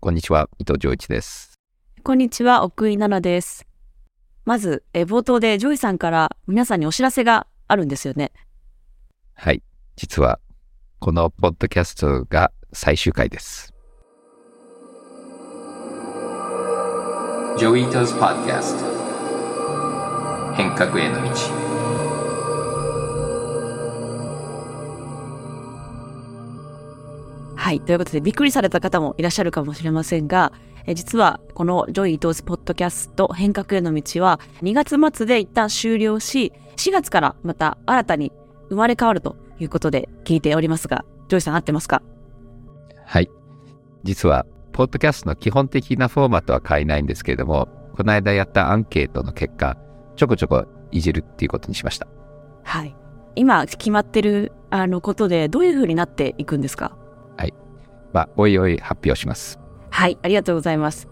こんにちは、伊藤穰一です。こんにちは、奥井奈々です。まず、え冒頭でジョイさんから皆さんにお知らせがあるんですよね。はい。実は、このポッドキャストが最終回です。 Joi Ito's Podcast 変革への道はい。ということで、びっくりされた方もいらっしゃるかもしれませんが、え実は、この Joi Ito's Podcast 変革への道は、2月末で一旦終了し、4月からまた新たに生まれ変わるということで聞いておりますが、ジョイさん合ってますか？はい。実は、ポッドキャストの基本的なフォーマットは変えないんですけれども、この間やったアンケートの結果、ちょこちょこいじるっていうことにしました。はい。今決まってるあのことで、どういう風になっていくんですか？まあ、おいおい発表します。はい、ありがとうございます。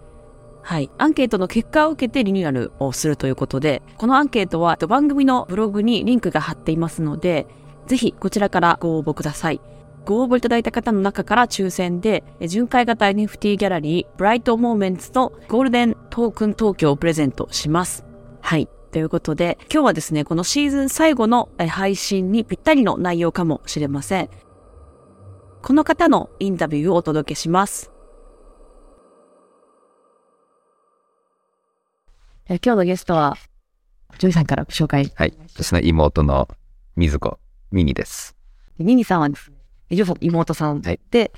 はい。アンケートの結果を受けてリニューアルをするということで、このアンケートは番組のブログにリンクが貼っていますので、ぜひこちらからご応募ください。ご応募いただいた方の中から抽選で、巡回型 NFT ギャラリー、ブライトモーメンツとゴールデントークン東京をプレゼントします。はい。ということで、今日はですね、このシーズン最後の配信にぴったりの内容かもしれません。この方のインタビューをお届けします。え今日のゲストは、ジョイさんからご紹介。はい。私の妹の瑞子ミミです。ミミさんはですね、ジョイさんの妹さんで、はいえー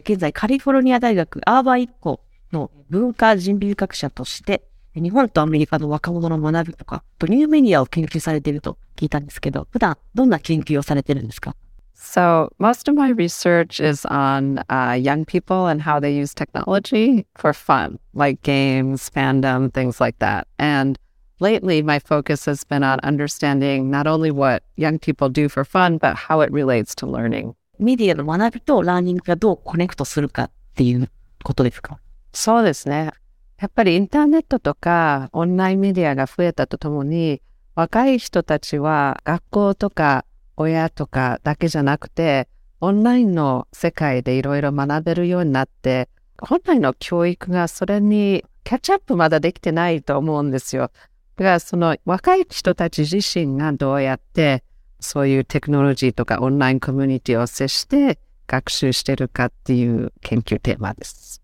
現在カリフォルニア大学アーバイン校の文化人類学者として、日本とアメリカの若者の学びとか、ニューメディアを研究されていると聞いたんですけど、普段どんな研究をされてるんですか？So, most of my research is on uh, young people and how they use technology for fun, like games, fandom, things like that. And lately, my focus has been on understanding not only what young people do for fun, but how it relates to learning. メディアの学びとラーニングがどうコネクトするかっていうことですかそうですね。やっぱりインターネットとかオンラインメディアが増えたとともに、若い人たちは学校とか 親とかだけじゃなくて、オンラインの世界でいろいろ学べるようになって、本来の教育がそれにキャッチアップまだできてないと思うんですよ。だからその若い人たち自身がどうやってそういうテクノロジーとかオンラインコミュニティを接して学習してるかっていう研究テーマです。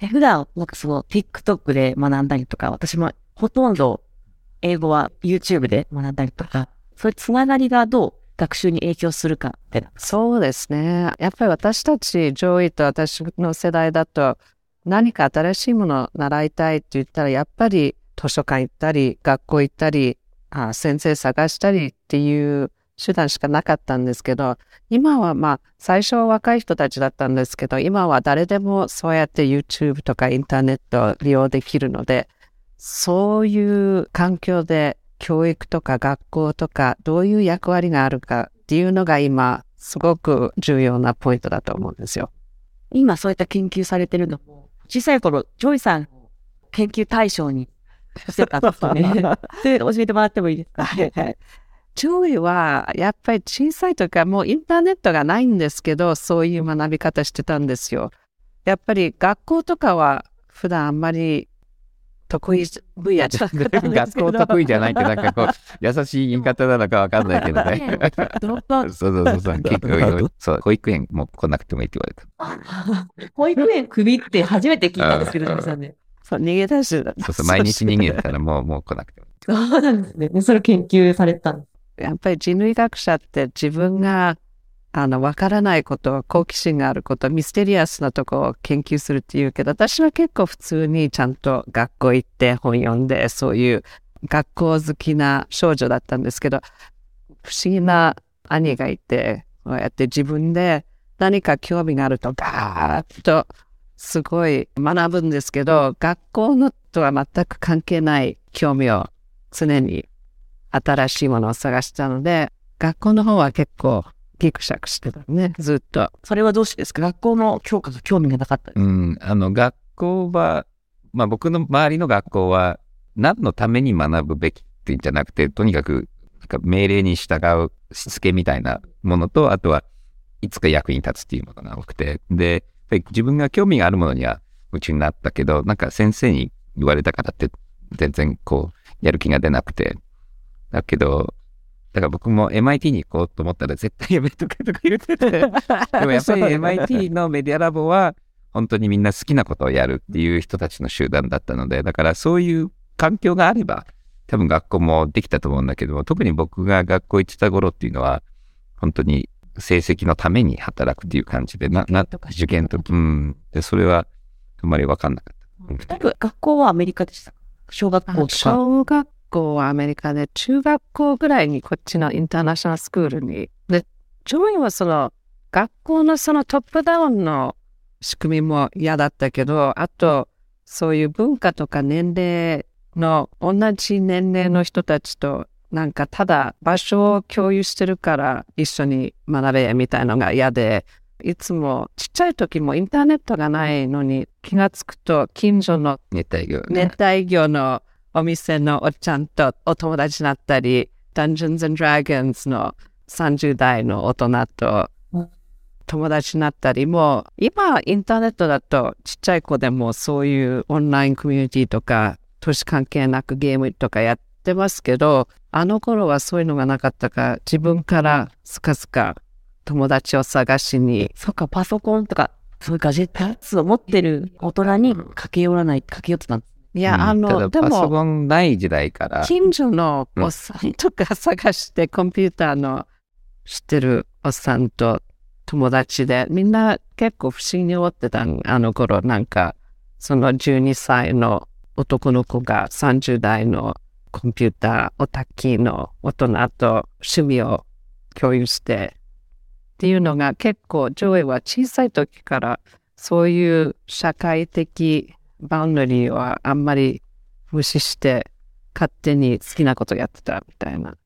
え普段、なんかその TikTok で学んだりとか、私もほとんど英語は YouTube で学んだりとか、そういうつながりがどう学習に影響するかってな。そうですね。やっぱり私たち、上位と私の世代だと、何か新しいものを習いたいって言ったら、やっぱり図書館行ったり、学校行ったり、あ先生探したりっていう手段しかなかったんですけど、今はまあ、最初は若い人たちだったんですけど、今は誰でもそうやって YouTube とかインターネットを利用できるので、そういう環境で教育とか学校とかどういう役割があるかっていうのが今すごく重要なポイントだと思うんですよ。今そういった研究されてるのも、小さい頃、ジョイさんを研究対象にしてたんですよね。で、教えてもらってもいいですか？ジョイはやっぱり小さい時からもうインターネットがないんですけどそういう学び方してたんですよ。やっぱり学校とかは普段あんまり得意分野じゃ なかっ学校得意じゃないってなんかこう、優しい言い方なのかわかんないけどね。ドロップアウそうそうそうそう結構。そう、保育園も来なくてもいいって言われた。ト。保育園クビって初めて聞いたんですけど、ジョイさんね。そう逃げ出してた。そうそう、毎日人間だったらもう、もう来なくてもいい。そうなんですね。それを研究されてたんです。やっぱり人類学者って自分があのわからないこと好奇心があることミステリアスなとこを研究するっていうけど私は結構普通にちゃんと学校行って本読んでそういう学校好きな少女だったんですけど不思議な兄がいてこうやって自分で何か興味があるとガーッとすごい学ぶんですけど学校のとは全く関係ない興味を常に新しいものを探したので、学校の方は結構ギクシャクしてたね、ずっと。それはどうしてですか？学校の教科が興味がなかった。うん、あの、学校は、まあ僕の周りの学校は、何のために学ぶべきっていうんじゃなくて、とにかく、なんか命令に従うしつけみたいなものと、あとはいつか役に立つっていうものが多くて、で、自分が興味があるものにはうちになったけど、なんか先生に言われたからって全然こう、やる気が出なくて。だけど、だから僕も MIT に行こうと思ったら絶対やめとけとか言ってて。でもやっぱり MIT のメディアラボは本当にみんな好きなことをやるっていう人たちの集団だったので、だからそういう環境があれば多分学校もできたと思うんだけど、特に僕が学校行ってた頃っていうのは本当に成績のために働くっていう感じで、な、な、受験の時。うん。で、それはあんまりわかんなかった。だいぶ学校はアメリカでしたか？小学校とか。小学校はアメリカで、中学校ぐらいにこっちのインターナショナルスクールに。で、上位はその学校のそのトップダウンの仕組みも嫌だったけど、あと、そういう文化とか年齢の同じ年齢の人たちとなんかただ場所を共有してるから一緒に学べみたいのが嫌で、いつもちっちゃい時もインターネットがないのに気がつくと近所の熱帯魚ね。熱帯魚のお店のおっちゃんとお友達になったり、Dungeons and Dragons の30代の大人とうん友達になったり、もう今インターネットだとちっちゃい子でもそういうオンラインコミュニティとか年関係なくゲームとかやってますけど、あの頃はそういうのがなかったから自分からスカスカ友達を探しにそっか、パソコンとか、そういうガジェットを持ってる大人に駆け寄らない、駆け寄ってたんです。いや、うん。あの、でただパソも、コンない時代から、近所のおっさんとか探して、コンピューターの知ってるおっさんと友達で、みんな結構不思議に思ってたんあの頃、なんか、その12歳の男の子が30代のコンピューターオタキの大人と趣味を共有して、っていうのが結構、ジョイは小さい時からそういう社会的 boundary はあんまり無視して勝手に好きなことやってたみたいな。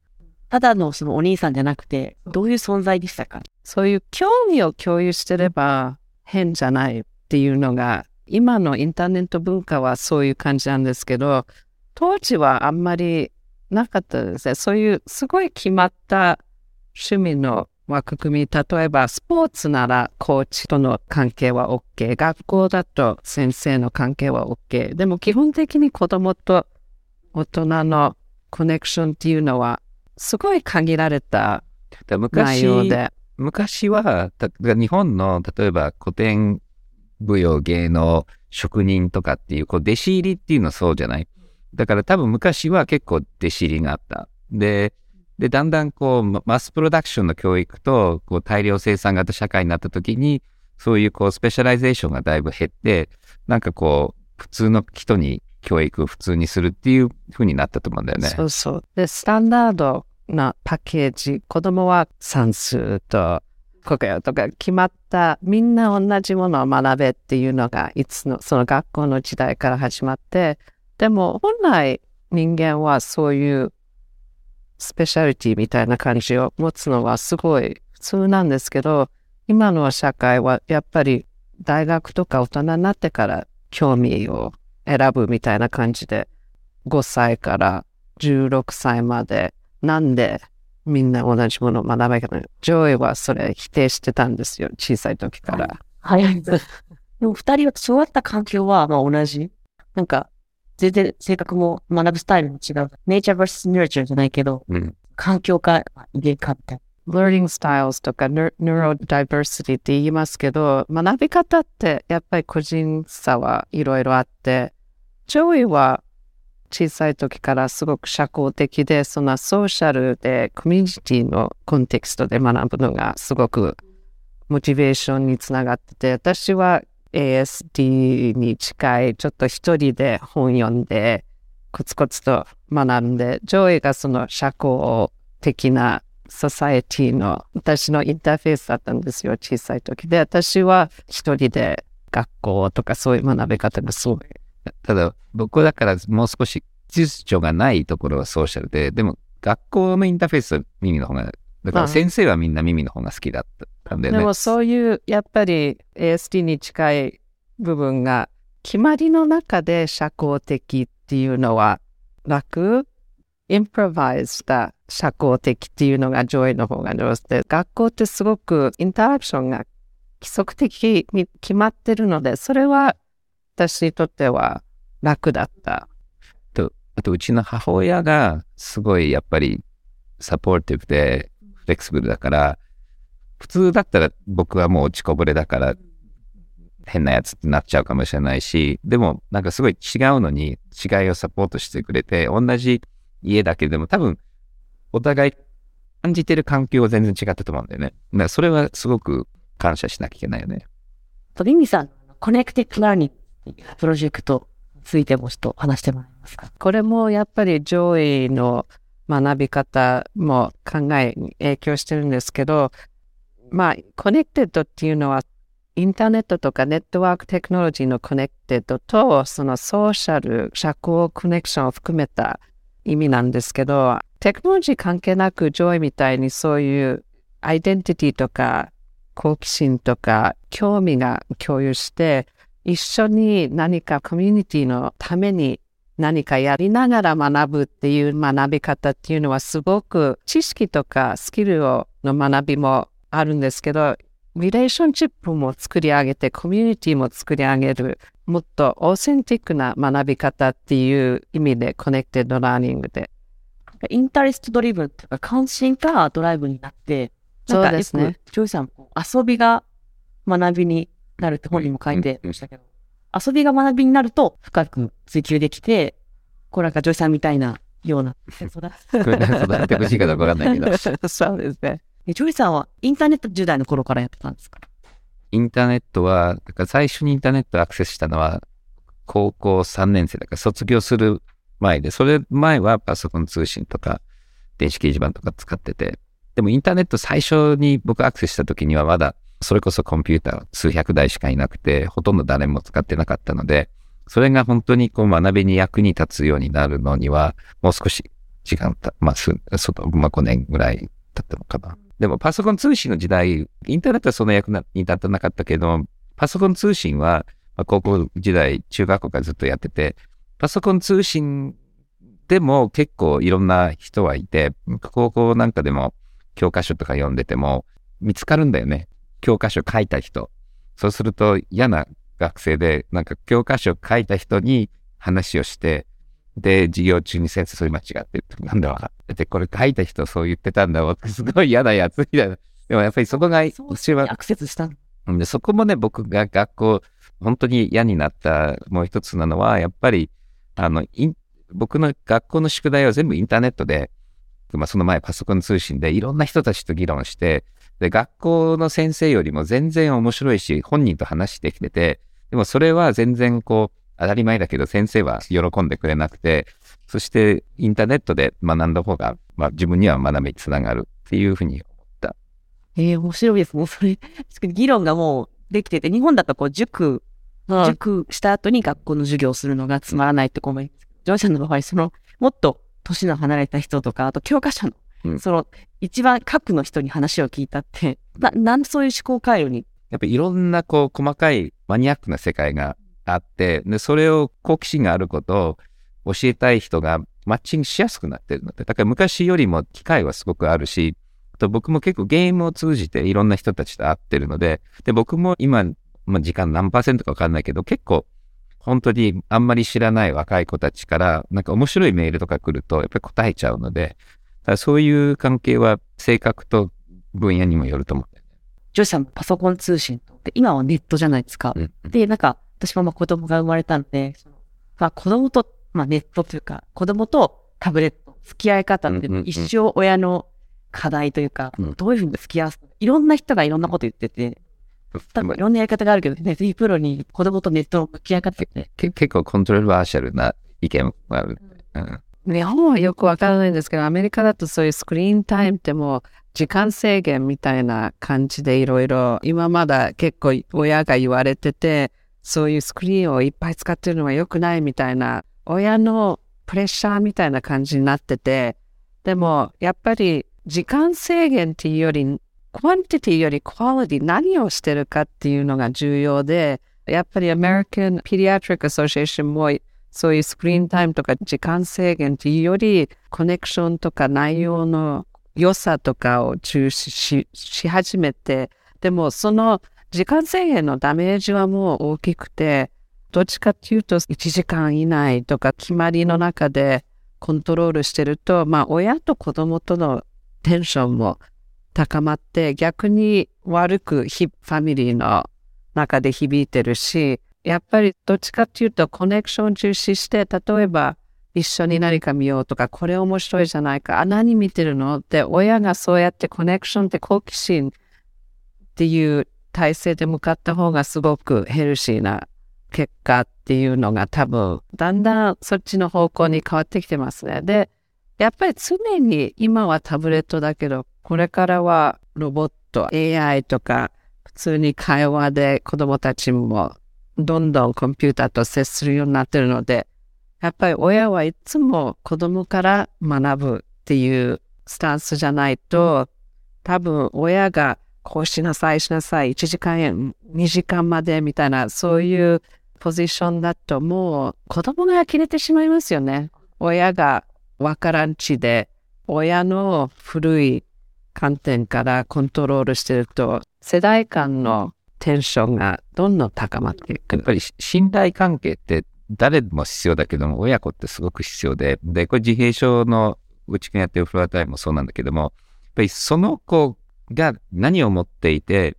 ただのそのお兄さんじゃなくて、どういう存在でしたか？そういう興味を共有してれば変じゃないっていうのが、今のインターネット文化はそういう感じなんですけど、当時はあんまりなかったですね。そういうすごい決まった趣味の枠組み、例えばスポーツならコーチとの関係は OK、学校だと先生の関係は OK。でも基本的に子供と大人のコネクションっていうのはすごい限られただ内昔容で。昔は、た日本の例えば古典舞踊芸能職人とかっていう、こう弟子入りっていうのはそうじゃないだから多分昔は結構弟子入りがあった。で、で、だんだんこう、 mass production の教育と、こう大量生産型社会になった時に、そういうこう specialization がだいぶ減って、なんかこう、普通の人に教育を普通にするっていう風になったと思うんだよね。そうそう。で、スタンダードなパッケージ、子供は算数と国語とか決まった、みんな同じものを学べっていうのが、いつの、その学校の時代から始まって、でも本来人間はそういうスペシャリティみたいな感じを持つのはすごい普通なんですけど、今の社会はやっぱり大学とか大人になってから興味を選ぶみたいな感じで、5歳から16歳まで、なんでみんな同じものを学べないジョイはそれ否定してたんですよ、小さい時から。はい。でも二人は育った環境はまあ同じ。なんか、全然性格も学ぶスタイルも違う。ネイチャー vs ネ u r チャーじゃないけど、うん。環境か遺伝かみたい learning styles とか neur- neurodiversity って言いますけど、学び方ってやっぱり個人差はいろいろあって、ジョイは小さい時からすごく社交的で、そのソーシャルでコミュニティのコンテクストで学ぶのがすごくモチベーションにつながってて、私は ASD に近い、ちょっと一人で本読んで、コツコツと学んで、ジョイがその社交的なソサエティの私のインターフェースだったんですよ、小さい時で。私は一人で学校とかそういう学び方がすごい。ただ、僕だからもう少し秩序がないところはソーシャルで、でも学校のインターフェースは耳の方が、だから先生はみんな耳の方が好きだったんだよね。でもそういう、やっぱり ASD に近い部分が、決まりの中で社交的っていうのは楽インプロバイズした社交的っていうのが上位の方が上手で、学校ってすごくインタラクションが規則的に決まってるので、それは私にとっては楽だった。と、あとうちの母親がすごいやっぱりサポーティブでフレキシブルだから、普通だったら僕はもう落ちこぼれだから変なやつってなっちゃうかもしれないし、でもなんかすごい違うのに違いをサポートしてくれて、同じ家だけでも多分お互い感じてる環境は全然違ったと思うんだよね。だからそれはすごく感謝しなきゃいけないよね。とミミさん、 connected learning プロジェクトについてもちょっと話してもらえますか？これもやっぱり上イの学び方も考え影響してるんですけど、まあ、 connected っていうのは、インターネットとかネットワークテクノロジーの connected と、そのソーシャル、社交コネクションを含めた意味なんですけど、テクノロジー関係なく上位みたいにそういうアイデンティティとか好奇心とか興味が共有して、一緒に何かコミュニティのために何かやりながら学ぶっていう学び方っていうのはすごく知識とかスキルをの学びもあるんですけど、リレーションシップも作り上げてコミュニティも作り上げる、もっと authentic な学び方っていう意味で connected learning で。 interest-driven というか関心がドライブになって、そうですねジョイさん、遊びが学びになるって本にも書いてましたけど、遊びが学びになると深く追求できて、こうなんかジョイさんみたいなような、そうだ。育ててほしいかどうかわかんないけど。そうですね。えジョイさんはインターネット10代の頃からやってたんですか？インターネットは、だから最初にインターネットアクセスしたのは、高校3年生だから卒業する前で、それ前はパソコン通信とか、電子掲示板とか使ってて、でもインターネット最初に僕アクセスした時にはまだ、それこそコンピューター数百台しかいなくて、ほとんど誰も使ってなかったので、それが本当にこう学びに役に立つようになるのには、もう少し時間た、まあ、す、その、まあ、5年ぐらい経ったのかな。でもパソコン通信の時代、インターネットはそんな役に立たなかったけど、パソコン通信は、まあ、高校時代、中学校からずっとやってて、パソコン通信でも結構いろんな人はいて、高校なんかでも教科書とか読んでても見つかるんだよね。教科書書いた人。そうすると嫌な学生で、なんか教科書書いた人に話をして、で、授業中に先生それ間違ってるなんだわ。で、これ書いた人そう言ってたんだわ。すごい嫌なやつみたいな。でもやっぱりそこが一番アクセスしたので、そこもね、僕が学校、本当に嫌になったもう一つなのは、やっぱり、あの、僕の学校の宿題は全部インターネットで、まあ、その前パソコン通信でいろんな人たちと議論して、で、学校の先生よりも全然面白いし、本人と話してきてて、でもそれは全然こう、当たり前だけど先生は喜んでくれなくて、そしてインターネットで学んだ方が、まあ自分には学びにつながるっていうふうにええ面白いです。ね。それ、確かに議論がもうできてて、日本だとこう塾、塾した後に学校の授業をするのがつまらないって子もいる。んですジョンさんの場合、その、もっと年の離れた人とか、あと教科書の、その、一番核の人に話を聞いたって、な、なんそういう思考回路に、やっぱいろんなこう細かいマニアックな世界があって、で、それを好奇心があることを教えたい人がマッチングしやすくなってるので、だから昔よりも機会はすごくあるし、と僕も結構ゲームを通じていろんな人たちと会ってるので、で、僕も今、まあ、時間何パーセントかわかんないけど、結構本当にあんまり知らない若い子たちから、なんか面白いメールとか来ると、やっぱり答えちゃうので、だそういう関係は性格と分野にもよると思うんだよね。ジョンさんもパソコン通信と、で、今はネットじゃないですか。うんで、なんか、私もまあ子供が生まれたので、まあ子供と、まあネットというか、子供とタブレット、付き合い方って一生親の課題というか、うん。どういうふうに付き合わすいろんな人がいろんなこと言ってて、多分いろんなやり方があるけど、ね、プロに子供とネットの向き合い方って、け結構コントロバーシャルな意見もある。うん日本はよくわからないんですけど、アメリカだとそういうスクリーンタイムってもう時間制限みたいな感じでいろいろ、今まだ結構親が言われてて、そういうスクリーンをいっぱい使ってるのは良くないみたいな、親のプレッシャーみたいな感じになってて、でもやっぱり時間制限っていうより、 quantity よりクオリティ何をしてるかっていうのが重要で、やっぱり American Pediatric Association もそういうスクリーンタイムとか時間制限っていうより、コネクションとか内容の良さとかを重視しし始めて、でもその時間制限のダメージはもう大きくて、どっちかっていうと1時間以内とか決まりの中でコントロールしてると、まあ親と子供とのテンションも高まって逆に悪くファミリーの中で響いてるし、やっぱりどっちかっていうとコネクション重視して、例えば一緒に何か見ようとか、これ面白いじゃないか、あ、何見てるの？って、親がそうやってコネクションって好奇心っていう体制で向かった方がすごくヘルシーな結果っていうのが多分、だんだんそっちの方向に変わってきてますね。で、やっぱり常に今はタブレットだけど、これからはロボット、AI とか、普通に会話で子供たちもどんどんコンピューターと接するようになってるので、やっぱり親はいつも子供から学ぶっていうスタンスじゃないと、多分親がこうしなさいしなさい、1時間や2時間までみたいな、そういうポジションだともう子供が呆れてしまいますよね。親がわからんちで、親の古い観点からコントロールしてると、世代間のテンションがどんどん高まっていく。やっぱり信頼関係って誰も必要だけども、親子ってすごく必要で、で、これ自閉症のうちくんやってるフロアタイムもそうなんだけども、やっぱりその子が何を持っていて、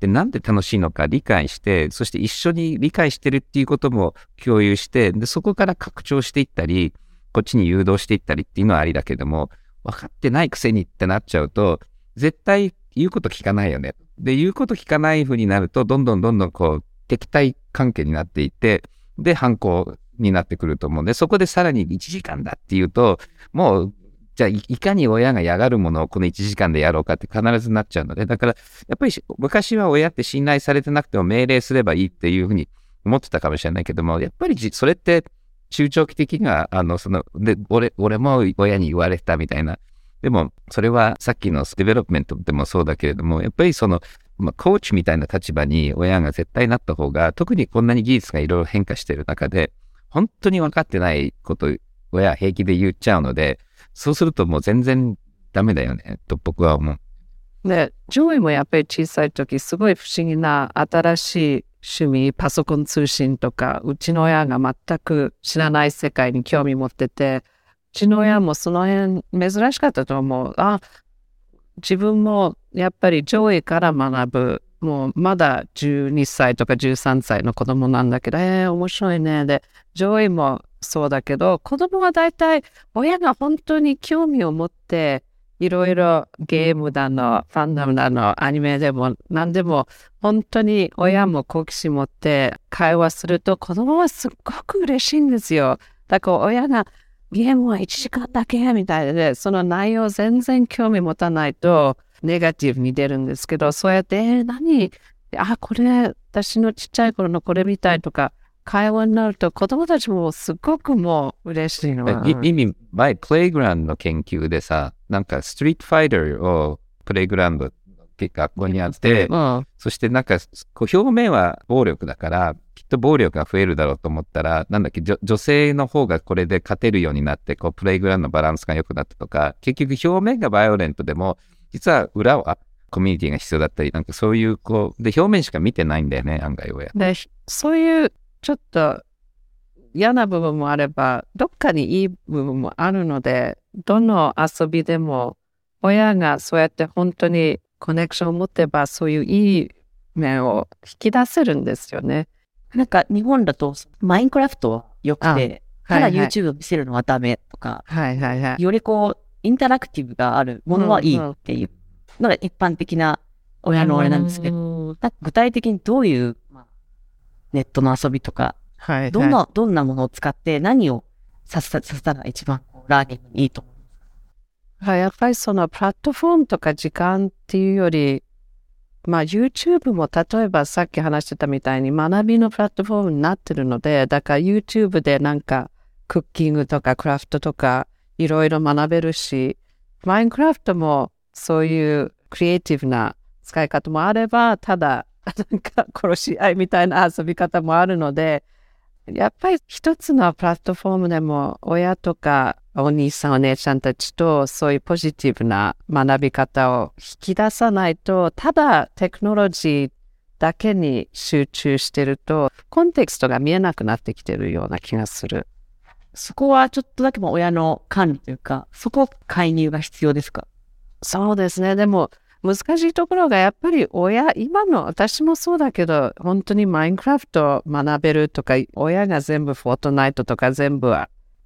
で、なんで楽しいのか理解して、そして一緒に理解してるっていうことも共有して、で、そこから拡張していったり、こっちに誘導していったりっていうのはありだけども、分かってないくせにってなっちゃうと、絶対言うこと聞かないよね。で、言うこと聞かないふうになると、どんどんどんどんこう、敵対関係になっていて、で、反抗になってくると思うんで、そこでさらに1時間だっていうと、もう、じゃあ、いかに親が嫌がるものをこの1時間でやろうかって必ずなっちゃうので、だから、やっぱり昔は親って信頼されてなくても命令すればいいっていうふうに思ってたかもしれないけども、やっぱりそれって中長期的には、あの、その、で、俺、俺も親に言われたみたいなでも、それはさっきの development でもそうだけれども、やっぱりその、まあ、コーチみたいな立場に親が絶対なった方が、特にこんなに技術がいろいろ変化している中で、本当に分かってないこと親は平気で言っちゃうので、そうするともう全然ダメだよね、と僕は思う。で、ジョイもやっぱり小さい時、すごい不思議な新しい趣味、パソコン通信とか、うちの親が全く知らない世界に興味持ってて、うちの親もその辺珍しかったと思う。あ、自分もやっぱり上位から学ぶ。もうまだ12歳とか13歳の子供なんだけど、えー、面白いね。で、上位もそうだけど、子供は大体親が本当に興味を持って、いろいろゲームだの、ファンダムだの、アニメでも何でも、本当に親も好奇心持って会話すると子供はすっごく嬉しいんですよ。だから親がゲームは1時間だけみたいで、その内容全然興味持たないと、ネガティブに出るんですけど、そうやって、えー、何？あ、これ、私のちっちゃい頃のこれみたいとか、会話になると子供たちもすごくもう嬉しいのは。意味、前、プレイグラウンドの研究でさ、なんかストリートファイターをプレイグラウンド学校にあって、うん、そしてなんか、こう表面は暴力だから、きっと暴力が増えるだろうと思ったら、なんだっけ、女性の方がこれで勝てるようになって、こう、プレイグラウンドのバランスが良くなったとか、結局表面がバイオレントでも、実は裏はコミュニティが必要だったり、なんかそういう、こう、で、表面しか見てないんだよね、案外親。で、そういう、ちょっと、嫌な部分もあれば、どっかにいい部分もあるので、どの遊びでも、親がそうやって本当にコネクションを持てば、そういういい面を引き出せるんですよね。なんか日本だと、マインクラフトは良くて、ただ YouTube を見せるのはダメとか、はいはいはい、よりこう、インタラクティブがあるものはいいっていうのが一般的な親のあれなんですけど、具体的にどういう、まあ、ネットの遊びとか、はいはい、どんな、どんなものを使って何をさせたら一番ラーニングにいいと思うやっぱりそのプラットフォームとか時間っていうより、まあ YouTube も例えばさっき話してたみたいに学びのプラットフォームになってるので、だから YouTube でなんかクッキングとかクラフトとかいろいろ学べるし、マインクラフトもそういうクリエイティブな使い方もあれば、ただ なんか殺し合いみたいな遊び方もあるので、やっぱり一つのプラットフォームでも親とかお兄さんお姉ちゃんたちとそういうポジティブな学び方を引き出さないと、ただテクノロジーだけに集中してると、コンテクストが見えなくなってきてるような気がする。そこはちょっとだけも親の管理というか、そこ介入が必要ですか？そうですね。でも、難しいところがやっぱり親、今の私もそうだけど、本当にマインクラフト学べるとか、親が全部フォートナイトとか全部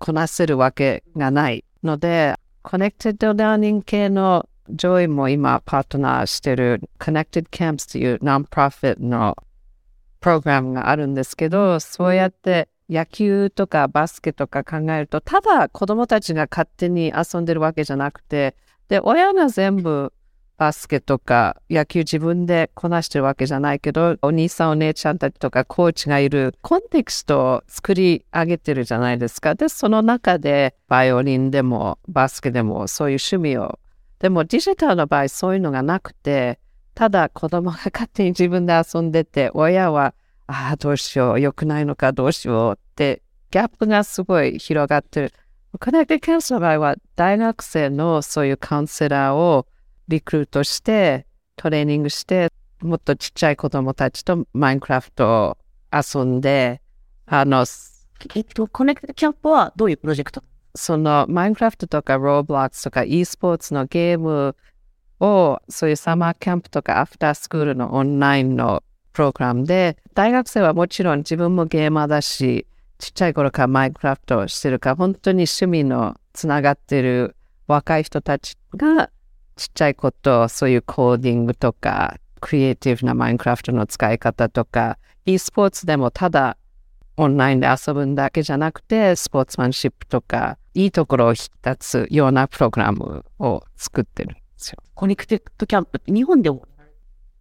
こなせるわけがないので、 connected learning 系のジョイも今パートナーしてる Connected Camps という nonprofit のプログラムがあるんですけど、そうやって野球とかバスケとか考えると、ただ子供たちが勝手に遊んでるわけじゃなくて、で、親が全部バスケとか野球自分でこなしてるわけじゃないけど、お兄さんお姉ちゃんたちとかコーチがいるコンテクストを作り上げてるじゃないですか。で、その中でバイオリンでもバスケでもそういう趣味を。でもデジタルの場合そういうのがなくて、ただ子供が勝手に自分で遊んでて、親は、ああ、どうしよう、良くないのかどうしようって、ギャップがすごい広がってる。 Connected Camps の場合は、大学生のそういうカウンセラーをリクルートして、トレーニングして、もっとちっちゃい子供たちとマインクラフトを遊んで、あの、えっと、 Connected Camps はどういうプロジェクト？そのマインクラフトとか Roblox とか e スポーツのゲームをそういうサマーキャンプとかアフタースクールのオンラインのプログラムで大学生はもちろん自分もゲーマーだしちっちゃい頃からマインクラフトをしてるから本当に趣味のつながってる若い人たちがちっちゃい子とそういうコーディングとかクリエイティブなマインクラフトの使い方とか e スポーツでもただオンラインで遊ぶんだけじゃなくてスポーツマンシップとかいいところを引き立つようなプログラムを作ってるんですよ。 Connected Camp って日本でも？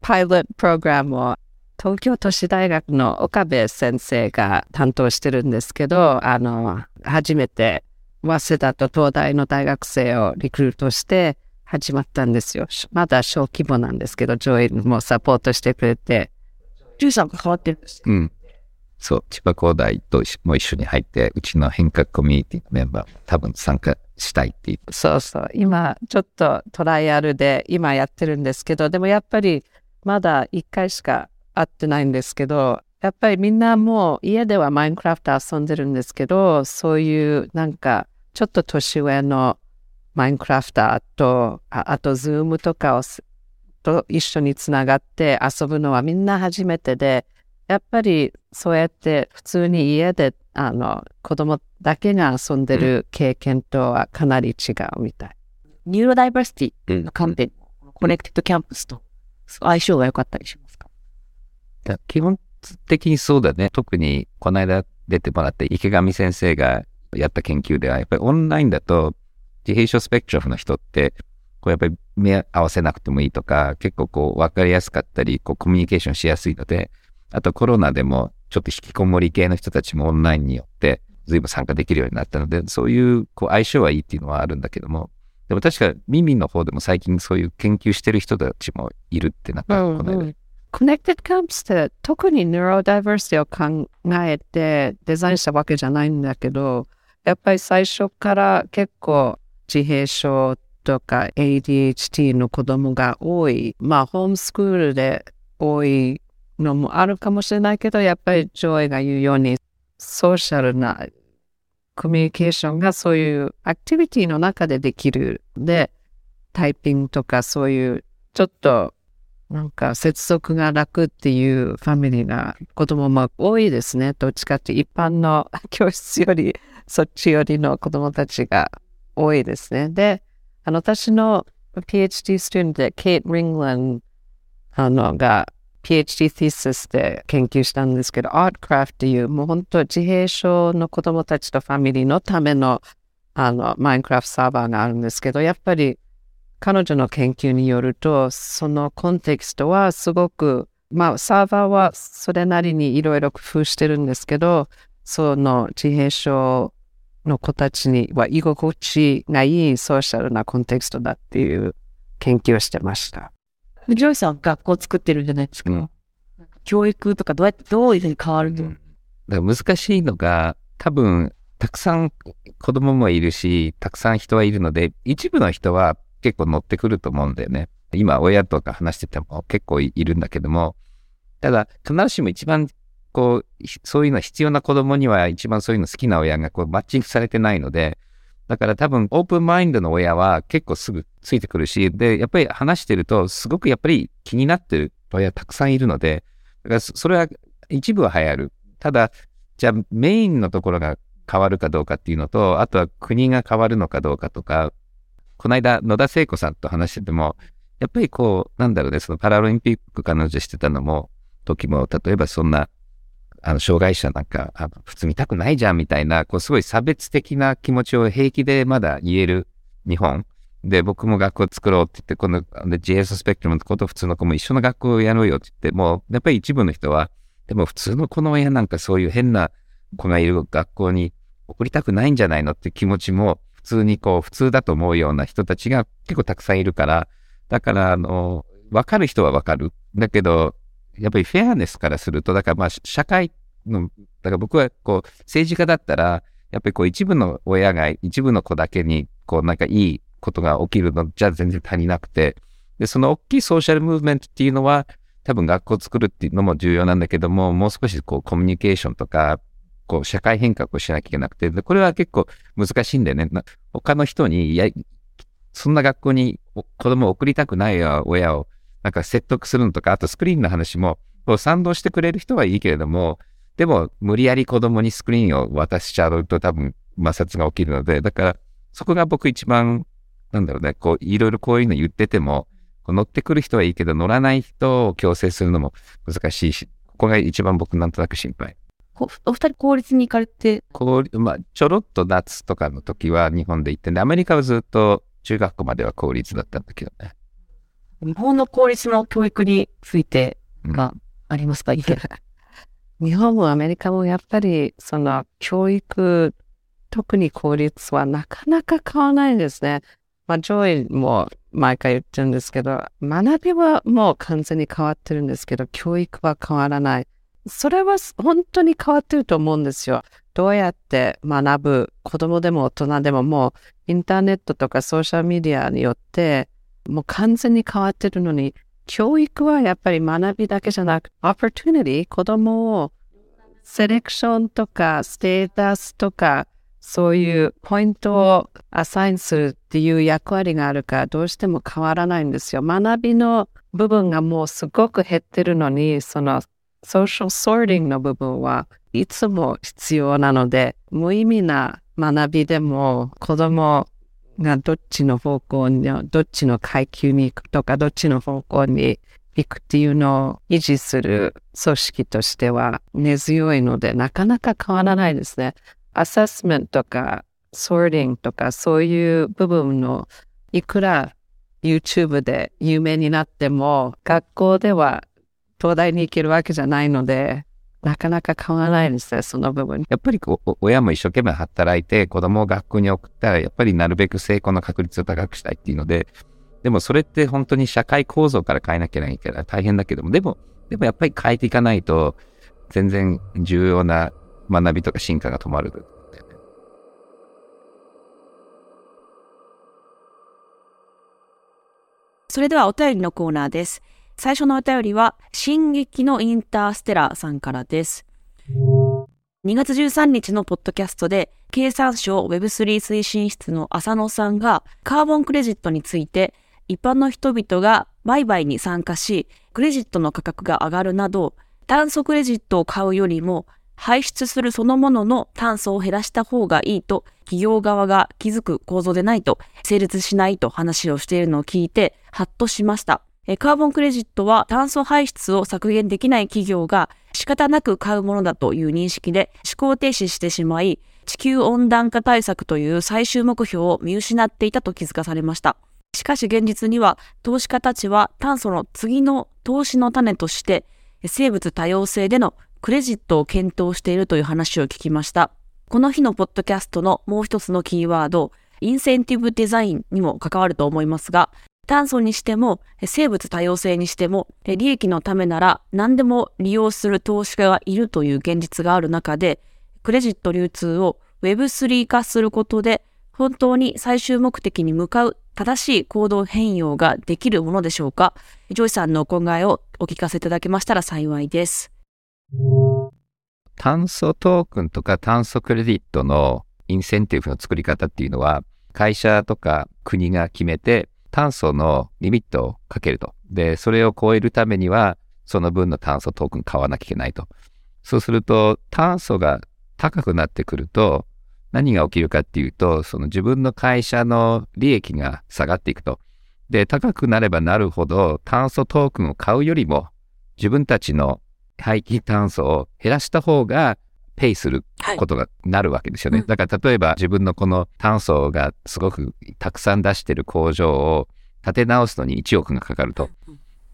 パイロットプログラムを東京都市大学の岡部先生が担当してるんですけど、あの、初めて早稲田と東大の大学生をリクルートして始まったんですよ。まだ小規模なんですけど、ジョイもサポートしてくれて。ジョイさんが関わってるんです。うん。そう、千葉工大とも一緒に入って、うちの変革コミュニティのメンバーも多分参加したいって言って、そうそう。今、ちょっとトライアルで今やってるんですけど、でもやっぱりまだ1回しか会ってないんですけど、やっぱりみんなもう家ではマインクラフト遊んでるんですけど、そういうなんかちょっと年上のマインクラフターと、ああとズームとかをすと一緒につながって遊ぶのはみんな初めてで、やっぱりそうやって普通に家であの子供だけが遊んでる経験とはかなり違うみたい。ニューロダイバーシティうんの観点、 Connected Camps と相性が良かったりしますか？だ基本的にそうだね。特にこの間出てもらった池上先生がやった研究では、やっぱりオンラインだと自閉症スペクトラムの人って、こうやっぱり目合わせなくてもいいとか、結構こう分かりやすかったり、こうコミュニケーションしやすいので、あとコロナでもちょっと引きこもり系の人たちもオンラインによって随分参加できるようになったので、そういうこう相性はいいっていうのはあるんだけども、でも確かミミの方でも最近そういう研究してる人たちもいるってなんか、この間。 Connected Camps って特にニューロダイバーシティを考えてデザインしたわけじゃないんだけど、やっぱり最初から結構自閉症とか ADHD の子供が多い、まあホームスクールで多いのもあるかもしれないけど、やっぱりジョイが言うようにソーシャルなコミュニケーションがそういうアクティビティの中でできる。で、タイピングとかそういうちょっとなんか接続が楽っていうファミリーが子供も多いですね。どっちかって一般の教室よりそっちよりの子供たちが多いですね。で、あの私の PhD スチューンでケイト・リングランあのが PhD ティーシスで研究したんですけど、アートクラフトっていうもう本当自閉症の子供たちとファミリーのためのあのマインクラフトサーバーがあるんですけど、やっぱり彼女の研究によると、そのコンテキストはすごく、まあ、サーバーはそれなりにいろいろ工夫してるんですけど、その自閉症の子たちには居心地がいいソーシャルなコンテキストだっていう研究をしてました。ジョイさん学校作ってるんじゃないですか、うん。教育とかどうやって、どういうふうに変わると、だから難しいのが、多分、たくさん子供もいるし、たくさん人はいるので、一部の人は結構乗ってくると思うんだよね。今、親とか話してても結構いるんだけども、ただ、必ずしも一番、こう、そういうの必要な子供には一番そういうの好きな親がこうマッチングされてないので、だから多分オープンマインドの親は結構すぐついてくるし、で、やっぱり話してるとすごくやっぱり気になってる親たくさんいるので、だからそれは一部は流行る。ただ、じゃあメインのところが変わるかどうかっていうのと、あとは国が変わるのかどうかとか、この間野田聖子さんと話してても、やっぱりこう、なんだろうね、そのパラリンピック彼女してたのも、時も、例えばそんなあの、障害者なんか、あの普通見たくないじゃんみたいな、こう、すごい差別的な気持ちを平気でまだ言える日本。で、僕も学校作ろうって言って、この、で、GS スペクトルの子と普通の子も一緒の学校をやろうよって言って、もう、やっぱり一部の人は、でも普通の子の親なんかそういう変な子がいる学校に送りたくないんじゃないのって気持ちも、普通にこう、普通だと思うような人たちが結構たくさんいるから、だから、あの、わかる人はわかる。だけど、やっぱりフェアネスからすると、だからまあ社会の、だから僕はこう政治家だったら、やっぱりこう一部の親が一部の子だけにこうなんかいいことが起きるのじゃ全然足りなくて、で、その大きいソーシャルムーブメントっていうのは多分学校を作るっていうのも重要なんだけども、もう少しこうコミュニケーションとか、こう社会変革をしなきゃいけなくて、でこれは結構難しいんだよね。他の人に、いや、そんな学校に子供を送りたくない親をなんか説得するのとか、あとスクリーンの話も、賛同してくれる人はいいけれども、でも無理やり子供にスクリーンを渡しちゃうと多分摩擦が起きるので、だからそこが僕一番、なんだろうね、こういろいろこういうの言ってても、乗ってくる人はいいけど乗らない人を強制するのも難しいし、ここが一番僕なんとなく心配。お二人公立に行かれて？こう、まあ、ちょろっと夏とかの時は日本で行ってんで、アメリカはずっと中学校までは公立だったんだけどね。日本の公立の教育についてがありますか、うん、日本もアメリカもやっぱりその教育、特に公立はなかなか変わらないんですね。まあ、上位も毎回言ってるんですけど、学びはもう完全に変わってるんですけど、教育は変わらない。それは本当に変わってると思うんですよ。どうやって学ぶ子供でも大人でももうインターネットとかソーシャルメディアによってもう完全に変わってるのに、教育はやっぱり学びだけじゃなく、opportunity、子供をセレクションとかステータスとか、そういうポイントをアサインするっていう役割があるからどうしても変わらないんですよ。学びの部分がもうすごく減ってるのに、そのソーシャルソーティングの部分はいつも必要なので、無意味な学びでも子供がどっちの方向に、どっちの階級に行くとか、どっちの方向に行くっていうのを維持する組織としては根強いので、なかなか変わらないですね。アセスメントとか、ソーディングとか、そういう部分の、いくら YouTube で有名になっても、学校では東大に行けるわけじゃないので、なかなか変わらないですね、その部分。やっぱり親も一生懸命働いて子供を学校に送ったら、やっぱりなるべく成功の確率を高くしたいっていうので、でもそれって本当に社会構造から変えなきゃいけないから大変だけども、でも、でもやっぱり変えていかないと、全然重要な学びとか進化が止まる。それではお便りのコーナーです。最初のお便りは、進撃のインターステラーさんからです。2月13日のポッドキャストで、経産省 Web3 推進室の浅野さんが、カーボンクレジットについて、一般の人々が売買に参加し、クレジットの価格が上がるなど、炭素クレジットを買うよりも、排出するそのものの炭素を減らした方がいいと企業側が気づく構造でないと成立しないと話をしているのを聞いてハッとしました。カーボンクレジットは炭素排出を削減できない企業が仕方なく買うものだという認識で思考停止してしまい、地球温暖化対策という最終目標を見失っていたと気づかされました。しかし現実には投資家たちは炭素の次の投資の種として生物多様性でのクレジットを検討しているという話を聞きました。この日のポッドキャストのもう一つのキーワード、インセンティブデザインにも関わると思いますが、炭素にしても生物多様性にしても利益のためなら何でも利用する投資家がいるという現実がある中でクレジット流通を Web3 化することで本当に最終目的に向かう正しい行動変容ができるものでしょうかジョイさんのお考えをお聞かせいただけましたら幸いです。炭素トークンとか炭素クレディットのインセンティブの作り方っていうのは、会社とか国が決めて、炭素のリミットをかけると。で、それを超えるためには、その分の炭素トークン買わなきゃいけないと。そうすると、炭素が高くなってくると、何が起きるかっていうと、その自分の会社の利益が下がっていくと。で、高くなればなるほど、炭素トークンを買うよりも、自分たちの排気炭素を減らした方が、ペイするはいことがなるわけですよね。うん。だから例えば自分のこの炭素がすごくたくさん出してる工場を立て直すのに1億がかかると。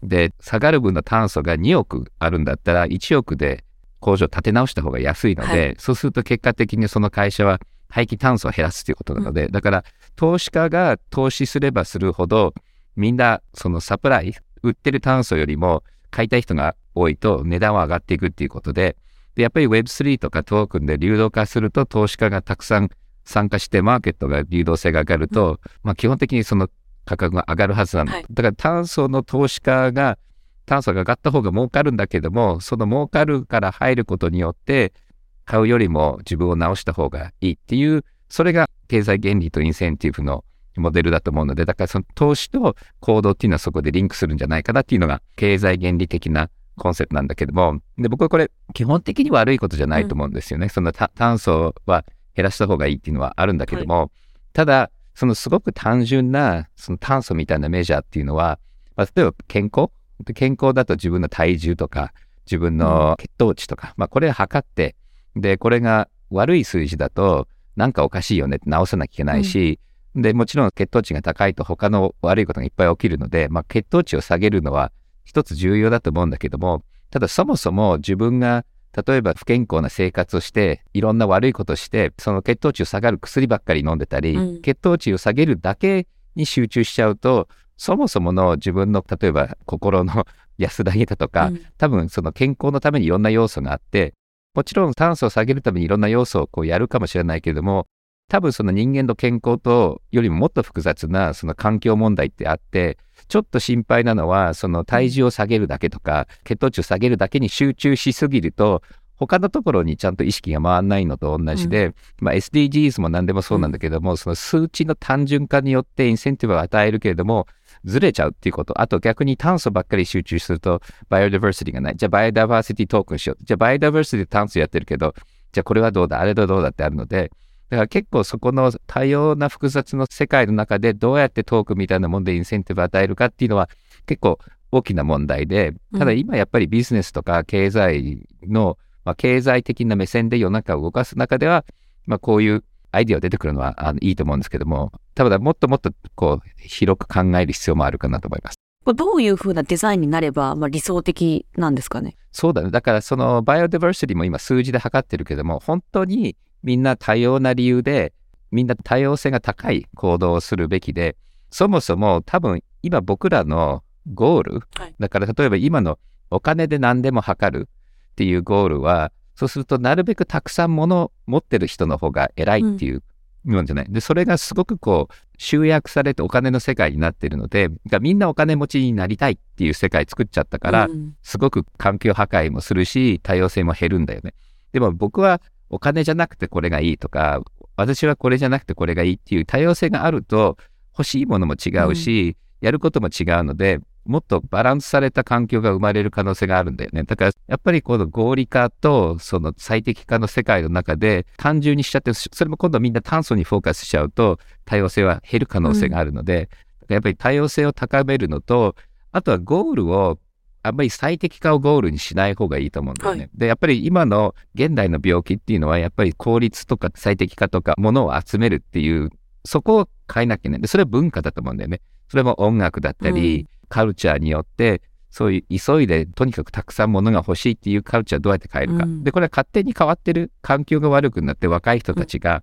で、下がる分の炭素が2億あるんだったら1億で工場立て直した方が安いので、はそうすると結果的にその会社は排気炭素を減らすということなので、だから投資家が投資すればするほどみんなそのサプライ、売ってる炭素よりも買いたい人が多いと値段は上がっていくっていうことで、でやっぱり Web3 とかトークンで流動化すると投資家がたくさん参加してマーケットが流動性が上がると、まあ基本的にその価格が上がるはずなの。はいだから炭素の投資家が炭素が上がった方が儲かるんだけども、その儲かるから入ることによって買うよりも自分を直した方がいいっていう、それが経済原理とインセンティブのモデルだと思うので、だからその投資と行動っていうのはそこでリンクするんじゃないかなっていうのが経済原理的なコンセプトなんだけども、で、僕はこれ基本的に悪いことじゃないと思うんですよね。そのた炭素は減らした方がいいっていうのはあるんだけども、ただ、そのすごく単純なその炭素みたいなメジャーっていうのは、まあ、例えば健康？で健康だと自分の体重とか自分の血糖値とか、まあこれを測って、で、これが悪い数字だとなんかおかしいよねって直さなきゃいけないし、で、もちろん血糖値が高いと他の悪いことがいっぱい起きるので、まあ血糖値を下げるのは一つ重要だと思うんだけども、ただそもそも自分が例えば不健康な生活をしていろんな悪いことをしてその血糖値を下がる薬ばっかり飲んでたり、うん。血糖値を下げるだけに集中しちゃうとそもそもの自分の例えば心の 安らぎだとか、うん。多分その健康のためにいろんな要素があってもちろん炭素を下げるためにいろんな要素をこうやるかもしれないけれども多分その人間の健康とよりももっと複雑なその環境問題ってあってちょっと心配なのはその体重を下げるだけとか血糖値を下げるだけに集中しすぎると他のところにちゃんと意識が回らないのと同じで、まあ、SDGs も何でもそうなんだけども、その数値の単純化によってインセンティブを与えるけれどもずれちゃうっていうこと。あと逆に炭素ばっかり集中するとバイオダイバーシティがないじゃあバイオダイバーシティトークンしよう。じゃあバイオダイバーシティで炭素やってるけどじゃあこれはどうだ？あれはどうだ？ってあるのでだから結構そこの多様な複雑な世界の中でどうやってトークンみたいなもんでインセンティブを与えるかっていうのは結構大きな問題で、ただ今やっぱりビジネスとか経済の、まあ、経済的な目線で世の中を動かす中では、まあ、こういうアイディアが出てくるのはあのいいと思うんですけども、ただもっともっとこう広く考える必要もあるかなと思います。これどういう風なデザインになれば、まあ、理想的なん。ですかね。そうだね。だからそのバイオディバーシティも今数字で測ってるけども、本当にみんな多様な理由で、みんな多様性が高い行動をするべきで、そもそも多分今僕らのゴール、はいだから例えば今のお金で何でも測るっていうゴールは、そうするとなるべくたくさんもの持ってる人の方が偉いっていうのじゃない。で、それがすごくこう集約されてお金の世界になってるので、がみんなお金持ちになりたいっていう世界作っちゃったから、うんすごく環境破壊もするし、多様性も減るんだよね。でも僕はお金じゃなくてこれがいいとか、私はこれじゃなくてこれがいいっていう多様性があると、欲しいものも違うし、やることも違うので、もっとバランスされた環境が生まれる可能性があるんだよね。だから、やっぱりこの合理化とその最適化の世界の中で単純にしちゃって、それも今度みんな炭素にフォーカスしちゃうと、多様性は減る可能性があるので、やっぱり多様性を高めるのと、あとはゴールをあんまり最適化をゴールにしない方がいいと思うんだよね。はいで、やっぱり今の現代の病気っていうのは、やっぱり効率とか最適化とか、ものを集めるっていう、そこを変えなきゃいけない。で、それは文化だと思うんだよね。それも音楽だったり、カルチャーによって、そういう急いでとにかくたくさんものが欲しいっていうカルチャーをどうやって変えるか。うんで、これは勝手に変わってる環境が悪くなって若い人たちが、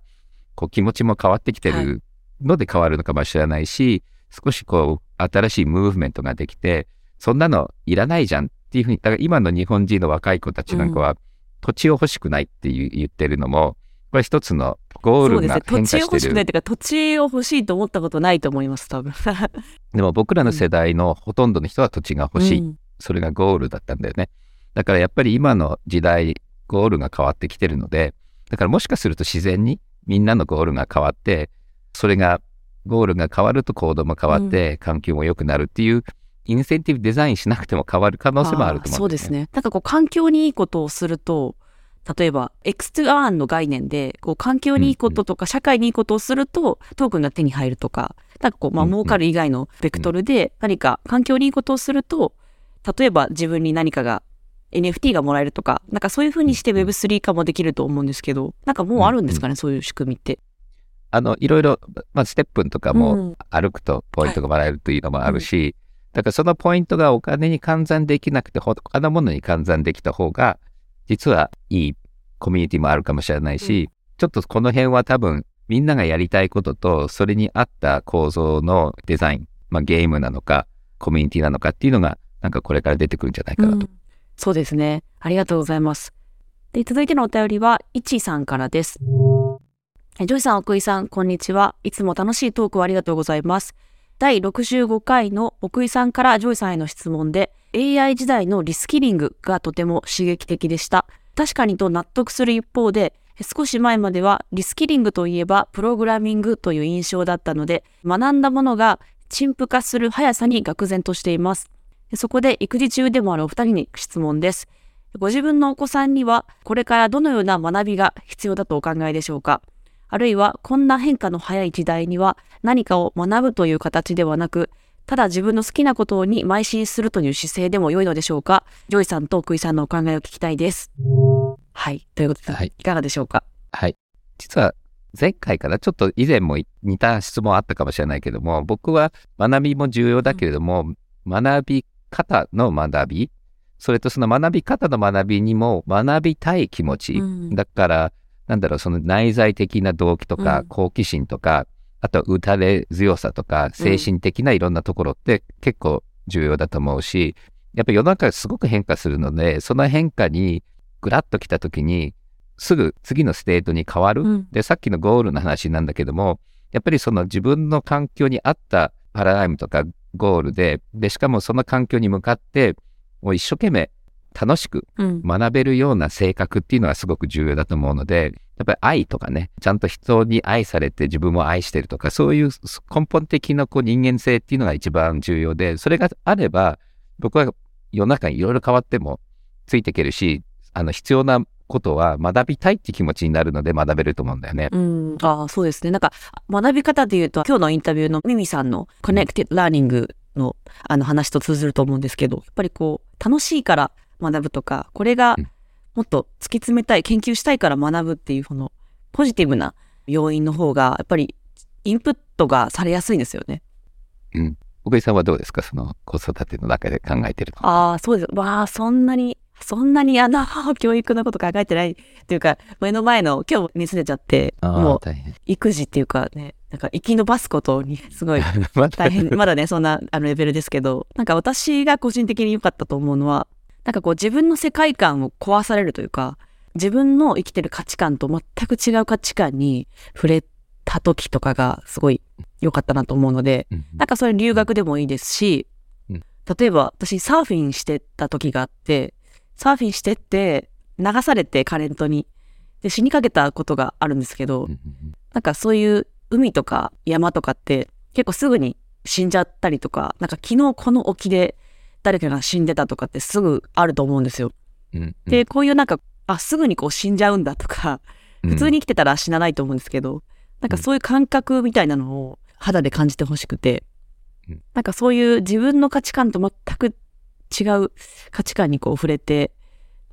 こう気持ちも変わってきてはいるので変わるのかもしれないし、少しこう新しいムーブメントができて、そんなのいらないじゃんっていうふうに、だから今の日本人の若い子たちなんかは、土地を欲しくないっていう言ってるのも、これ一つのゴールがそうですね。土変化地を欲してる。しくないというか、土地を欲しいと思ったことないと思います、多分。でも僕らの世代のほとんどの人は土地が欲しい。うんそれがゴールだったんだよね。だからやっぱり今の時代、ゴールが変わってきてるので、だからもしかすると自然にみんなのゴールが変わって、それが、ゴールが変わると行動も変わって、環境も良くなるっていう、インセンティブデザインしなくても変わる可能性もあると思うんだよね。そうですね。なんかこう、環境にいいことをすると、例えば、X to earn の概念で、こう、環境にいいこととか、社会にいいことをすると、トークンが手に入るとか、なんかこう、まあ、うんうん儲かる以外のベクトルで、何か環境にいいことをすると、例えば自分に何かが、NFT がもらえるとか、なんかそういうふうにして Web3 化もできると思うんですけど、なんかもうあるんですかね、そういう仕組みって。あの、いろいろ、まあ、ステップンとかうもん歩くとポイントがもらえるというのもあるし、だからそのポイントがお金に換算できなくて、他のものに換算できた方が、実はいいコミュニティもあるかもしれないし、ちょっとこの辺は多分、みんながやりたいことと、それに合った構造のデザイン、まあ、ゲームなのか、コミュニティなのかっていうのが、なんかこれから出てくるんじゃないかなと。うんそうですね。ありがとうございます。で、続いてのお便りは、いちさんからです。えジョイさん、奥井さん、こんにちは。いつも楽しいトークをありがとうございます。第65回の奥井さんからジョイさんへの質問で、AI 時代のリスキリングがとても刺激的でした。確かにと納得する一方で、少し前まではリスキリングといえばプログラミングという印象だったので、学んだものが陳腐化する速さに愕然としています。そこで育児中でもあるお二人に質問です。ご自分のお子さんにはこれからどのような学びが必要だとお考えでしょうか？あるいはこんな変化の早い時代には何かを学ぶという形ではなく、ただ自分の好きなことに邁進するという姿勢でも良いのでしょうか？ジョイさんと奥井さんのお考えを聞きたいです。はい。ということで、はいいかがでしょうか？はい。実は前回からちょっと以前も似た質問あったかもしれないけども、僕は学びも重要だけれども、学び方の学び、それとその学び方の学びにも学びたい気持ち、うんだから、なんだろう、その内在的な動機とか、うん。好奇心とか、あと打たれ強さとか、精神的ないろんなところって結構重要だと思うし、やっぱ世の中がすごく変化するので、その変化にグラッと来た時に、すぐ次の state に変わる。うん。で、さっきのゴールの話なんだけども、やっぱりその自分の環境に合ったパラダイムとかゴールで、で、しかもその環境に向かって、もう一生懸命楽しくうん。学べるような性格っていうのはすごく重要だと思うので、やっぱり愛とかね、ちゃんと人に愛されて自分も愛してるとか、そういう根本的なこう人間性っていうのが一番重要で、それがあれば、僕は世の中にいろいろ変わってもついていけるし、あの必要なことは学びたいって気持ちになるので学べると思うんだよね。うん、ああ、そうですね。なんか、学び方で言うと、今日のインタビューのミミさんの Connected Learning のあの話と通ずると思うんですけど、やっぱりこう、楽しいから学ぶとか、これがうんもっと突き詰めたい、研究したいから学ぶっていう、このポジティブな要因の方が、やっぱりインプットがされやすいんですよね。奥井さんはどうですか？その子育ての中で考えてるの。ああ、そうです。わあ、そんなに、そんなにあの、教育のこと考えてないっていうか、目の前の、今日熱出ちゃって、もう大変。育児っていうかね、なんか生き延ばすことにすごい 大変、まだね、そんなあのレベルですけど、なんか私が個人的に良かったと思うのは、なんかこう自分の世界観を壊されるというか、自分の生きてる価値観と全く違う価値観に触れた時とかがすごい良かったなと思うので、うんなんかそれ留学でもいいですし、うん。例えば私サーフィンしてた時があって、サーフィンしてって流されてカレントに、で死にかけたことがあるんですけど、なんかそういう海とか山とかって結構すぐに死んじゃったりとか、なんか昨日この沖で誰かが死んでたとかってすぐあると思うんですよ。うんうん。で、こういうなんか、あ、すぐにこう死んじゃうんだとか、うん。普通に生きてたら死なないと思うんですけど、なんかそういう感覚みたいなのを肌で感じてほしくてうん、なんかそういう自分の価値観と全く違う価値観にこう触れて、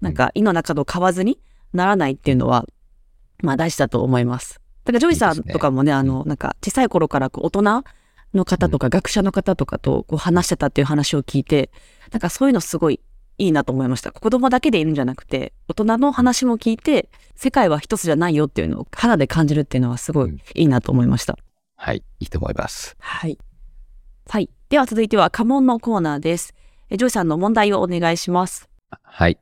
なんか胃の中の買わずにならないっていうのは、まあ大事だと思います。だからジョイさんいいですねとかもね、あの、なんか小さい頃からこう大人の方とか学者の方とかとこう話してたっていう話を聞いて、なんかそういうのすごいいいなと思いました。子供だけでいるんじゃなくて、大人の話も聞いて、世界は一つじゃないよっていうのを肌で感じるっていうのはすごいいいなと思いました。はい、いいと思います。はい。はい。では続いては家紋のコーナーです。えジョイさんの問題をお願いします。はい。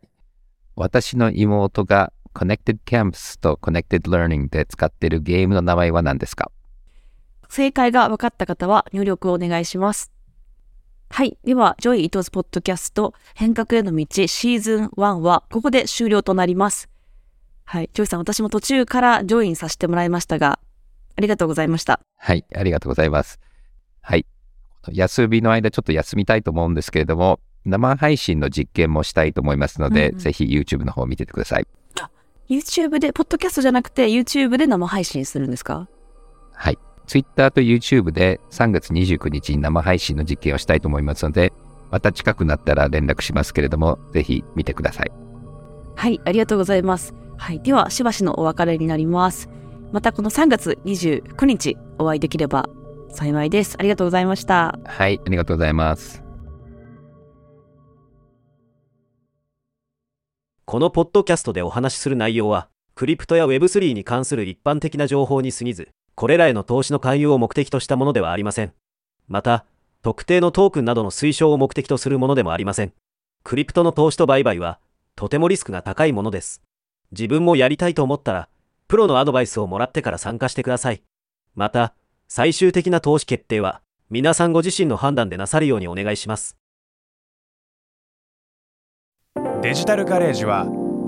私の妹が Connected Camps と Connected Learning で使っているゲームの名前は何ですか？正解が分かった方は入力をお願いします。はい。では、 Joi Ito's Podcast 変革への道シーズン1はここで終了となります。はい。ジョイさん、私も途中からジョインさせてもらいましたが、ありがとうございました。はい、ありがとうございます。はい。休みの間ちょっと休みたいと思うんですけれども、生配信の実験もしたいと思いますので、うんうんぜひ YouTube の方を見ててください。YouTube で、ポッドキャストじゃなくて YouTube で生配信するんですか？はい。Twitter と YouTube で3月29日に生配信の実験をしたいと思いますので、また近くなったら連絡しますけれども、ぜひ見てください。はい、ありがとうございます。はい。では、しばしのお別れになります。またこの3月29日お会いできれば幸いです。ありがとうございました。はい、ありがとうございます。このポッドキャストでお話しする内容は、クリプトや Web3 に関する一般的な情報に過ぎず、これらへの投資の勧誘を目的としたものではありません。また、特定のトークンなどの推奨を目的とするものでもありません。クリプトの投資と売買は、とてもリスクが高いものです。自分もやりたいと思ったら、プロのアドバイスをもらってから参加してください。また、最終的な投資決定は、皆さんご自身の判断でなさるようにお願いします。デジタルガレージは